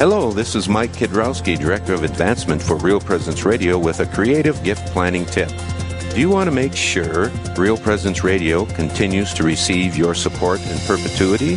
Hello, this is Mike Kidrowski, Director of Advancement for Real Presence Radio, with a creative gift planning tip. Do you want to make sure Real Presence Radio continues to receive your support in perpetuity?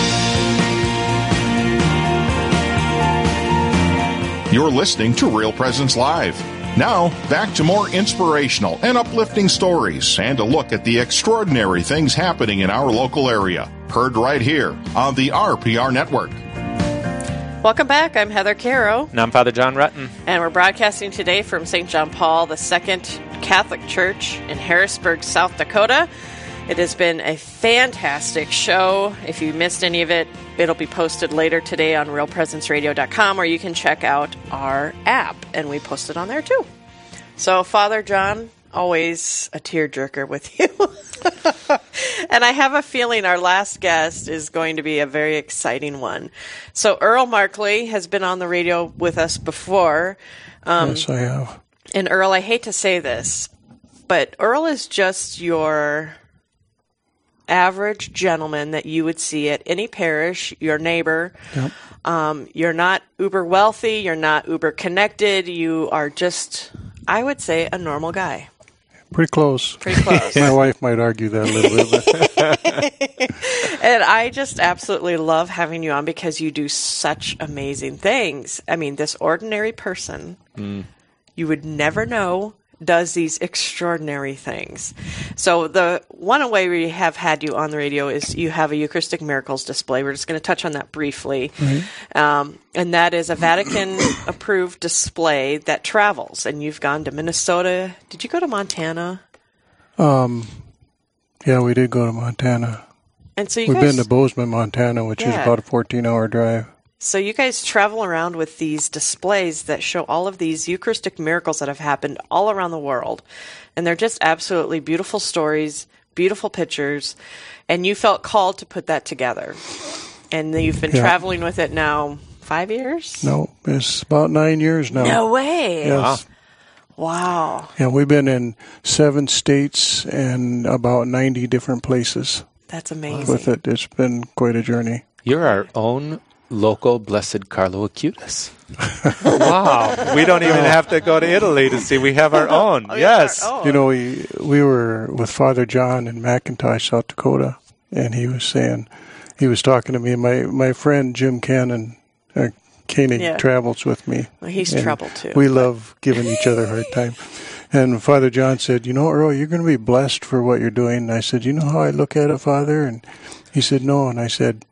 You're listening to Real Presence Live. Now, back to more inspirational and uplifting stories and a look at the extraordinary things happening in our local area. Heard right here on the RPR Network. Welcome back. I'm Heather Caro. And I'm Father John Rutten. And we're broadcasting today from St. John Paul II Catholic Church in Harrisburg, South Dakota. It has been a fantastic show. If you missed any of it, it'll be posted later today on realpresenceradio.com or you can check out our app and we post it on there too. So, Father John, always a tearjerker with you. and I have a feeling our last guest is going to be a very exciting one. So, Earl Markley has been on the radio with us before. Um, yes, I have. And Earl, I hate to say this, but Earl is just your average gentleman that you would see at any parish, your neighbor. Yep. Um, you're not uber wealthy, you're not uber connected, you are just, I would say, a normal guy. Pretty close. Pretty close. My wife might argue that a little bit. and I just absolutely love having you on because you do such amazing things. I mean, this ordinary person, mm. you would never know does these extraordinary things. So the one way we have had you on the radio is you have a Eucharistic Miracles display. We're just going to touch on that briefly, mm-hmm. um, and that is a Vatican-approved display that travels. And you've gone to Minnesota. Did you go to Montana? Um, yeah, we did go to Montana. And so we've guys, been to Bozeman, Montana, which yeah. is about a fourteen-hour drive. So you guys travel around with these displays that show all of these Eucharistic miracles that have happened all around the world. And they're just absolutely beautiful stories, beautiful pictures, and you felt called to put that together. And you've been yeah. traveling with it now 5 years? No, it's about 9 years now. No way. Yes. Wow. Yeah, we've been in 7 states and about 90 different places. That's amazing. With it, it's been quite a journey. You're our own local Blessed Carlo Acutis. wow, we don't even have to go to Italy to see. We have our own. Oh, yes, our own. you know we we were with Father John in McIntosh, South Dakota, and he was saying he was talking to me. My my friend Jim Cannon. Uh, Koenig yeah. travels with me. Well, he's trouble too. We but. love giving each other a hard time. And Father John said, "You know, Earl, you're going to be blessed for what you're doing." And I said, "You know how I look at it, Father?" And he said, "No." And I said,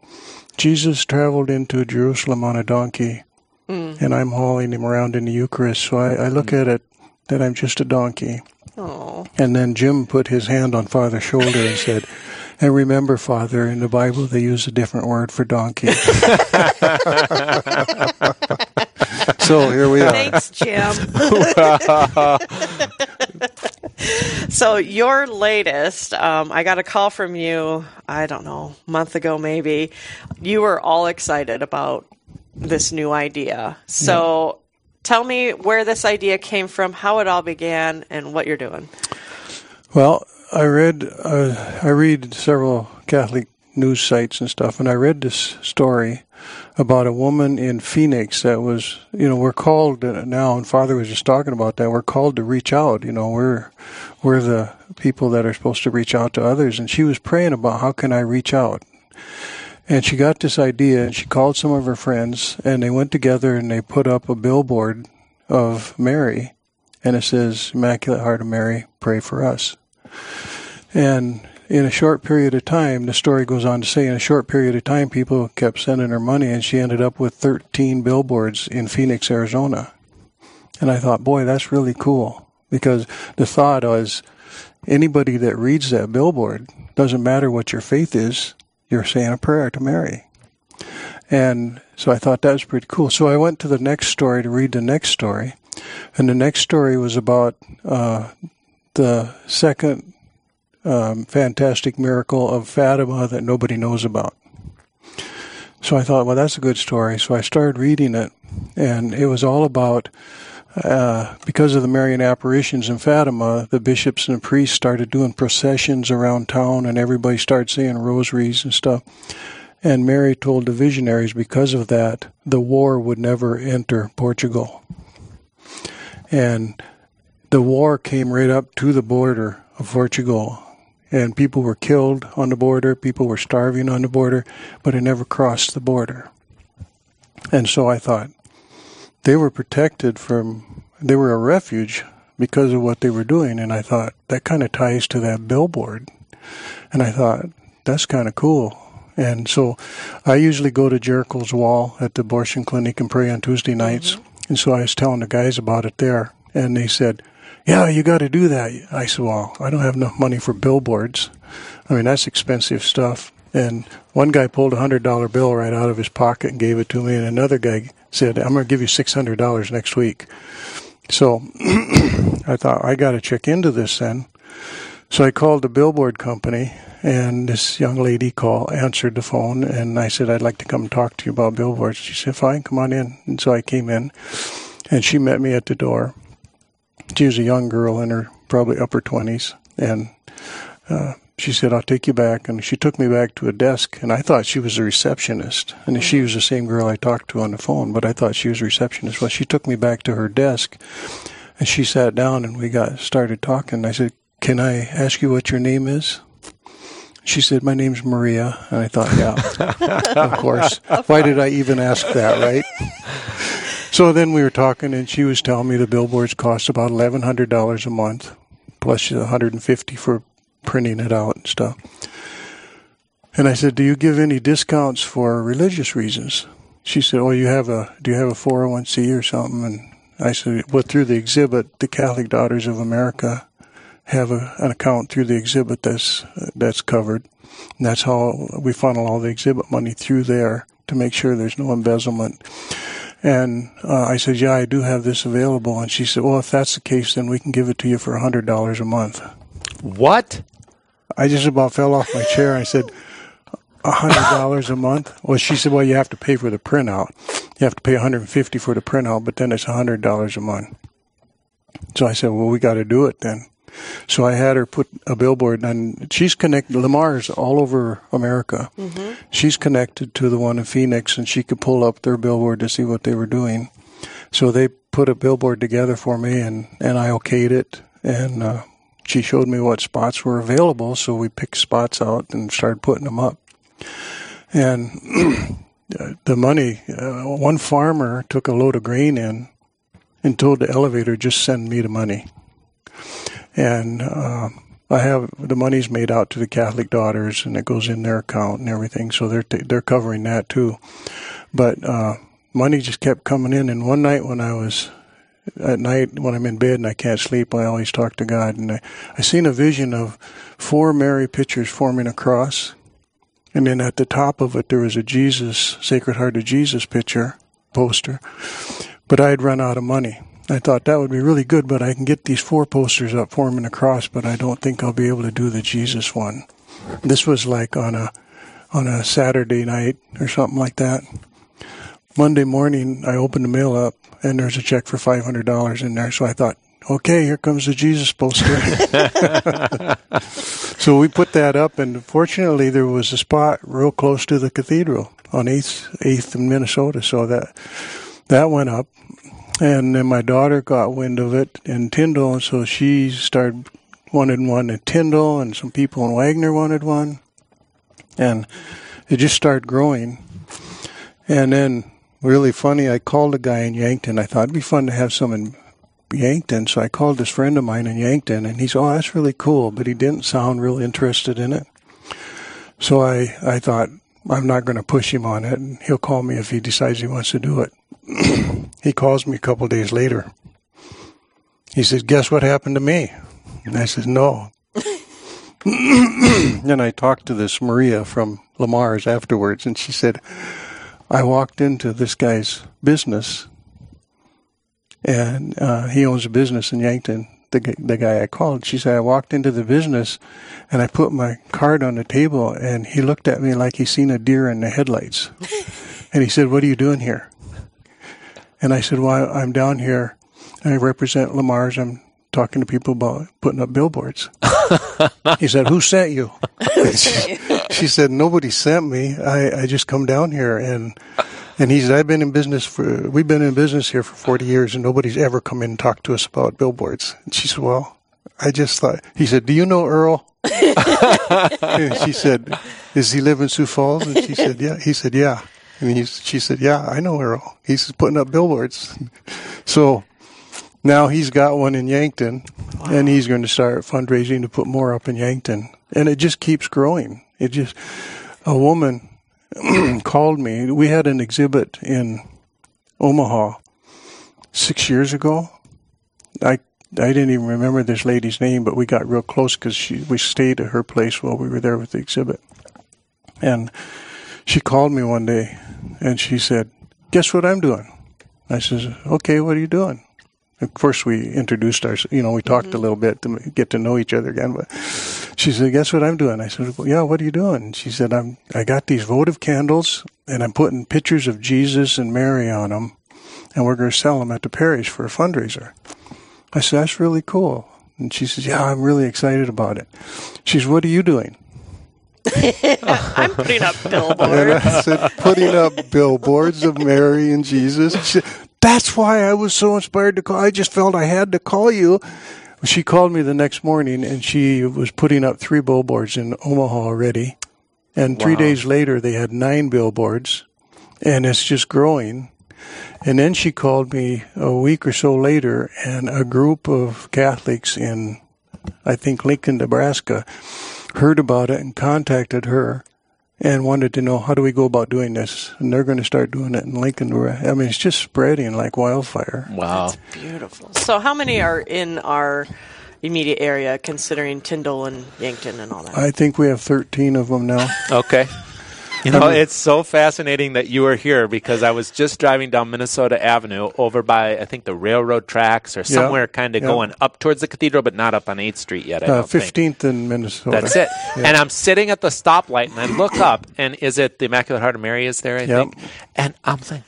Jesus traveled into Jerusalem on a donkey, mm. and I'm hauling him around in the Eucharist. So I, I look mm. at it that I'm just a donkey. Aww. And then Jim put his hand on Father's shoulder and said, And remember, Father, in the Bible they use a different word for donkey. so here we are. Thanks, Jim. so your latest, um, I got a call from you. I don't know, a month ago maybe. You were all excited about this new idea. So tell me where this idea came from, how it all began, and what you're doing. Well, I read, uh, I read several Catholic news sites and stuff, and I read this story about a woman in Phoenix that was, you know, we're called uh, now, and Father was just talking about that. We're called to reach out. You know, we're we're the people that are supposed to reach out to others, and she was praying about how can I reach out. And she got this idea, and she called some of her friends, and they went together and they put up a billboard of Mary, and it says, "Immaculate Heart of Mary, pray for us." And in a short period of time, the story goes on to say, in a short period of time, people kept sending her money, and she ended up with 13 billboards in Phoenix, Arizona. And I thought, boy, that's really cool. Because the thought was, anybody that reads that billboard, doesn't matter what your faith is, you're saying a prayer to Mary. And so I thought that was pretty cool. So I went to the next story to read the next story. And the next story was about uh, the second um, fantastic miracle of Fatima that nobody knows about. So I thought, well, that's a good story. So I started reading it, and it was all about uh, because of the Marian apparitions in Fatima, the bishops and the priests started doing processions around town, and everybody started saying rosaries and stuff. And Mary told the visionaries because of that, the war would never enter Portugal. And the war came right up to the border of Portugal and people were killed on the border, people were starving on the border, but it never crossed the border. And so I thought they were protected from, they were a refuge because of what they were doing. And I thought that kind of ties to that billboard. And I thought that's kind of cool. And so I usually go to Jericho's Wall at the abortion clinic and pray on Tuesday nights. Mm-hmm. And so I was telling the guys about it there. And they said, yeah, you got to do that. I said, well, I don't have enough money for billboards. I mean, that's expensive stuff. And one guy pulled a hundred dollar bill right out of his pocket and gave it to me, and another guy said, "I'm going to give you six hundred dollars next week." So I thought I got to check into this then. So I called the billboard company, and this young lady called, answered the phone, and I said, "I'd like to come talk to you about billboards." She said, "Fine, come on in." And so I came in, and she met me at the door she was a young girl in her probably upper 20s, and uh, she said, I'll take you back. And she took me back to a desk, and I thought she was a receptionist. And she was the same girl I talked to on the phone, but I thought she was a receptionist. Well, she took me back to her desk, and she sat down, and we got started talking. I said, Can I ask you what your name is? She said, My name's Maria. And I thought, Yeah, of course. Why did I even ask that, right? So then we were talking, and she was telling me the billboards cost about eleven hundred dollars a month, plus one hundred and fifty for printing it out and stuff. And I said, "Do you give any discounts for religious reasons?" She said, "Oh, you have a do you have a four hundred oh one c or something?" And I said, "Well, through the exhibit, the Catholic Daughters of America have a, an account through the exhibit that's that's covered, and that's how we funnel all the exhibit money through there to make sure there's no embezzlement." And uh, I said, yeah, I do have this available. And she said, well, if that's the case, then we can give it to you for a hundred dollars a month. What? I just about fell off my chair. I said, a hundred dollars a month? Well, she said, well, you have to pay for the printout. You have to pay 150 for the printout, but then it's a hundred dollars a month. So I said, well, we got to do it then. So I had her put a billboard, and she's connected. Lamar's all over America. Mm-hmm. She's connected to the one in Phoenix, and she could pull up their billboard to see what they were doing. So they put a billboard together for me, and and I okayed it, and uh, she showed me what spots were available. So we picked spots out and started putting them up. And the money, uh, one farmer took a load of grain in and told the elevator just send me the money and uh, I have the money's made out to the Catholic Daughters, and it goes in their account and everything. So they're t- they're covering that too. But uh, money just kept coming in. And one night when I was at night when I'm in bed and I can't sleep, I always talk to God. And I, I seen a vision of four Mary pictures forming a cross. And then at the top of it, there was a Jesus, Sacred Heart of Jesus picture, poster. But I had run out of money. I thought that would be really good, but I can get these four posters up forming a cross, but I don't think I'll be able to do the Jesus one. This was like on a on a Saturday night or something like that. Monday morning, I opened the mail up, and there's a check for five hundred dollars in there. So I thought, okay, here comes the Jesus poster. so we put that up, and fortunately, there was a spot real close to the cathedral on Eighth Eighth in Minnesota. So that that went up, and then my daughter got wind of it in Tyndall, and so she started wanted one in Tyndall, and some people in Wagner wanted one, and it just started growing. And then, really funny, I called a guy in Yankton. I thought it'd be fun to have some in Yankton, so I called this friend of mine in Yankton, and he said, "Oh, that's really cool," but he didn't sound real interested in it. So I, I thought I'm not going to push him on it, and he'll call me if he decides he wants to do it. he calls me a couple days later. He says, "Guess what happened to me?" And I says, "No." and I talked to this Maria from Lamar's afterwards, and she said, "I walked into this guy's business, and uh, he owns a business in Yankton." The, the guy I called, she said, I walked into the business and I put my card on the table and he looked at me like he seen a deer in the headlights. and he said, What are you doing here? And I said, Well, I'm down here. I represent Lamar's. I'm talking to people about putting up billboards. he said, Who sent you? she, she said, Nobody sent me. I, I just come down here and and he said, I've been in business for we've been in business here for forty years and nobody's ever come in and talked to us about billboards. And she said, Well, I just thought he said, Do you know Earl? and she said, Does he live in Sioux Falls? And she said, Yeah. He said, Yeah. And he, she said, Yeah, I know Earl. He's putting up billboards. So now he's got one in Yankton, and he's going to start fundraising to put more up in Yankton. And it just keeps growing. It just, a woman called me. We had an exhibit in Omaha six years ago. I I didn't even remember this lady's name, but we got real close because she we stayed at her place while we were there with the exhibit. And she called me one day, and she said, "Guess what I'm doing?" I says, "Okay, what are you doing?" Of course, we introduced our, you know, we talked a mm-hmm. little bit to get to know each other again. But she said, "Guess what I'm doing?" I said, well, "Yeah, what are you doing?" She said, "I'm I got these votive candles, and I'm putting pictures of Jesus and Mary on them, and we're going to sell them at the parish for a fundraiser." I said, "That's really cool." And she says, "Yeah, I'm really excited about it." She says, "What are you doing?" I'm putting up And billboards. I said, putting up billboards of Mary and Jesus. Said, That's why I was so inspired to call. I just felt I had to call you. She called me the next morning and she was putting up three billboards in Omaha already. And three days later, they had nine billboards and it's just growing. And then she called me a week or so later and a group of Catholics in, I think, Lincoln, Nebraska heard about it and contacted her and wanted to know how do we go about doing this and they're going to start doing it in lincoln i mean it's just spreading like wildfire Wow. Beautiful. So, how many are in our immediate area, considering Tyndall and Yankton and all that? i think we have 13 of them now Okay. You know, it's so fascinating that you are here because I was just driving down Minnesota Avenue over by, I think, the railroad tracks or somewhere kind of yeah. going up towards the cathedral, but not up on 8th Street yet. I uh, don't think. 15th in minnesota That's it. And I'm sitting at the stoplight and I look up and is it the Immaculate Heart of Mary is there, I Yep. think? And I'm thinking,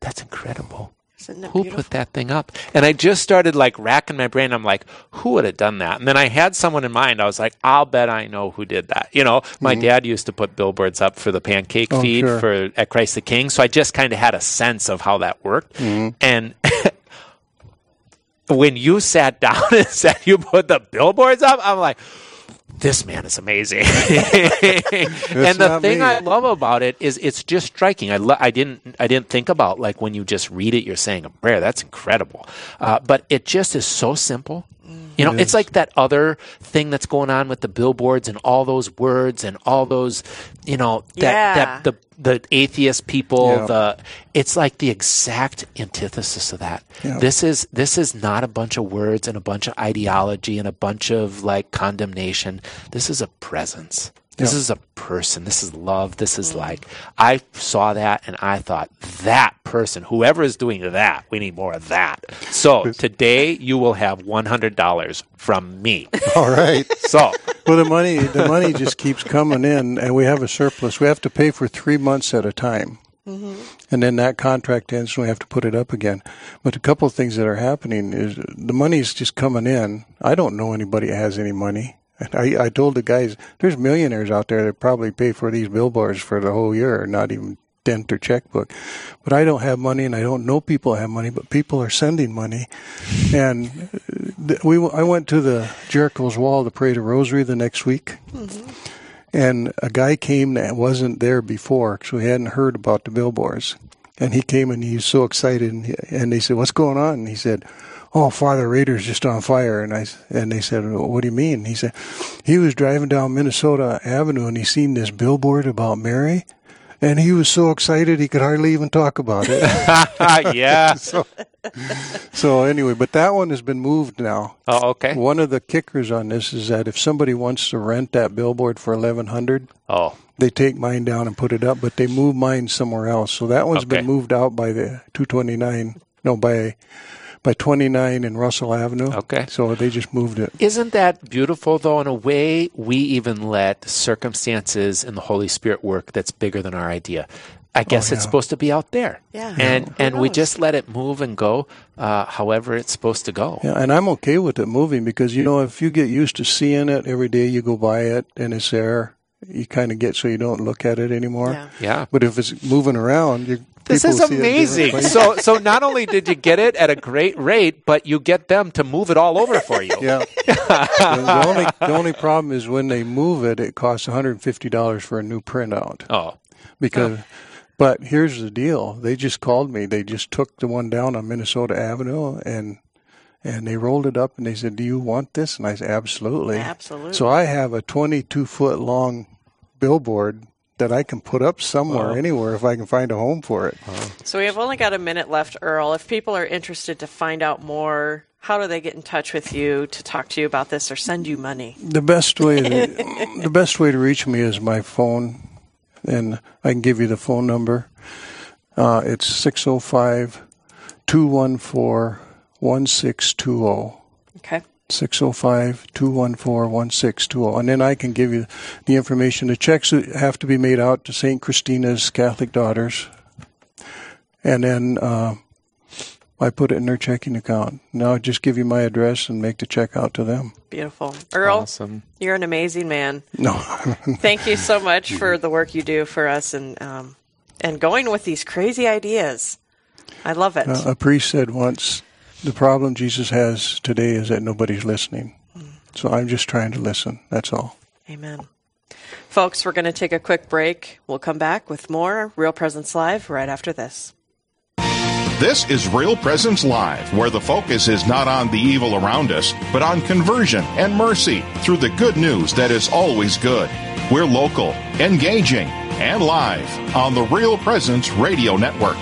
that's incredible. Isn't it Who beautiful? put that thing up? And I just started like racking my brain. I'm like, who would have done that? And then I had someone in mind. I was like, I'll bet I know who did that. You know, my dad used to put billboards up for the pancake Mm-hmm. Oh, feed sure. for at Christ the King. So I just kind of had a sense of how that worked. Mm-hmm. And when you sat down and said you put the billboards up, I'm like, this man is amazing. and the thing me. I love about it is it's just striking. I, lo- I didn't I didn't think about like when you just read it, you're saying, a prayer. that's incredible," uh, but it just is so simple. You know, It it's like that other thing that's going on with the billboards and all those words and all those, you know, that, Yeah. that the the atheist people, Yeah. the it's like the exact antithesis of that. Yeah. This is this is not a bunch of words and a bunch of ideology and a bunch of like condemnation. This is a presence. This Yeah. is a person. This is love. This is mm-hmm. like I saw that and I thought that person, whoever is doing that, we need more of that. So today you will have one hundred dollars from me. All right. So Well, the money the money just keeps coming in, and we have a surplus. We have to pay for three months at a time, mm-hmm. and then that contract ends, and we have to put it up again. But a couple of things that are happening is the money is just coming in. I don't know anybody that has any money. And I, I told the guys, there's millionaires out there that probably pay for these billboards for the whole year, not even dent or checkbook. But I don't have money, and I don't know people have money. But people are sending money, and uh, we I went to the Jericho's Wall to pray the Rosary the next week, mm-hmm. and a guy came that wasn't there before, so he hadn't heard about the billboards, and he came and he was so excited, and, he, and they said, "What's going on?" And he said. Oh, Father Raider's just on fire, and I and they said, well, "What do you mean?" He said, "He was driving down Minnesota Avenue and he seen this billboard about Mary, and he was so excited he could hardly even talk about it." yeah. so, so anyway, but that one has been moved now. Oh, okay. One of the kickers on this is that if somebody wants to rent that billboard for eleven hundred, Oh, they take mine down and put it up, but they move mine somewhere else. So that one's Okay. been moved out by the two twenty nine. No, by by twenty nine in Russell Avenue. Okay. So they just moved it. Isn't that beautiful, though? In a way, we even let circumstances and the Holy Spirit work that's bigger than our idea. I guess it's yeah. supposed to be out there, Yeah. and Who and we just let it move and go, uh, however it's supposed to go. Yeah, and I'm okay with it moving because you know if you get used to seeing it every day, you go by it and it's there. You kind of get so you don't look at it anymore. Yeah. Yeah. But if it's moving around, you This is see it in different amazing. So, so not only did you get it at a great rate, but you get them to move it all over for you. Yeah. And the only the only problem is when they move it, it costs one hundred and fifty dollars for a new printout. Oh, Because, but here's the deal: they just called me. They just took the one down on Minnesota Avenue and and they rolled it up and they said, "Do you want this?" And I said, "Absolutely." Absolutely. So I have a twenty-two foot long billboard that I can put up somewhere, anywhere, if I can find a home for it. So we have only got a minute left, Earl. If people are interested to find out more, how do they get in touch with you to talk to you about this or send you money? The best way to, the best way to reach me is my phone, and I can give you the phone number. Uh, it's 605 214 1620. Okay. 605 214 1620. And then I can give you the information. The checks have to be made out to St. Christina's Catholic Daughters. And then uh, I put it in their checking account. Now I just give you my address and make the check out to them. Beautiful. Earl, awesome. you're an amazing man. No. Thank you so much for the work you do for us and um, and going with these crazy ideas. I love it. Uh, a priest said once, the problem Jesus has today is that nobody's listening. Mm. So I'm just trying to listen. That's all. Amen. Folks, we're going to take a quick break. We'll come back with more Real Presence Live right after this. This is Real Presence Live, where the focus is not on the evil around us, but on conversion and mercy through the good news that is always good. We're local, engaging, and live on the Real Presence Radio Network.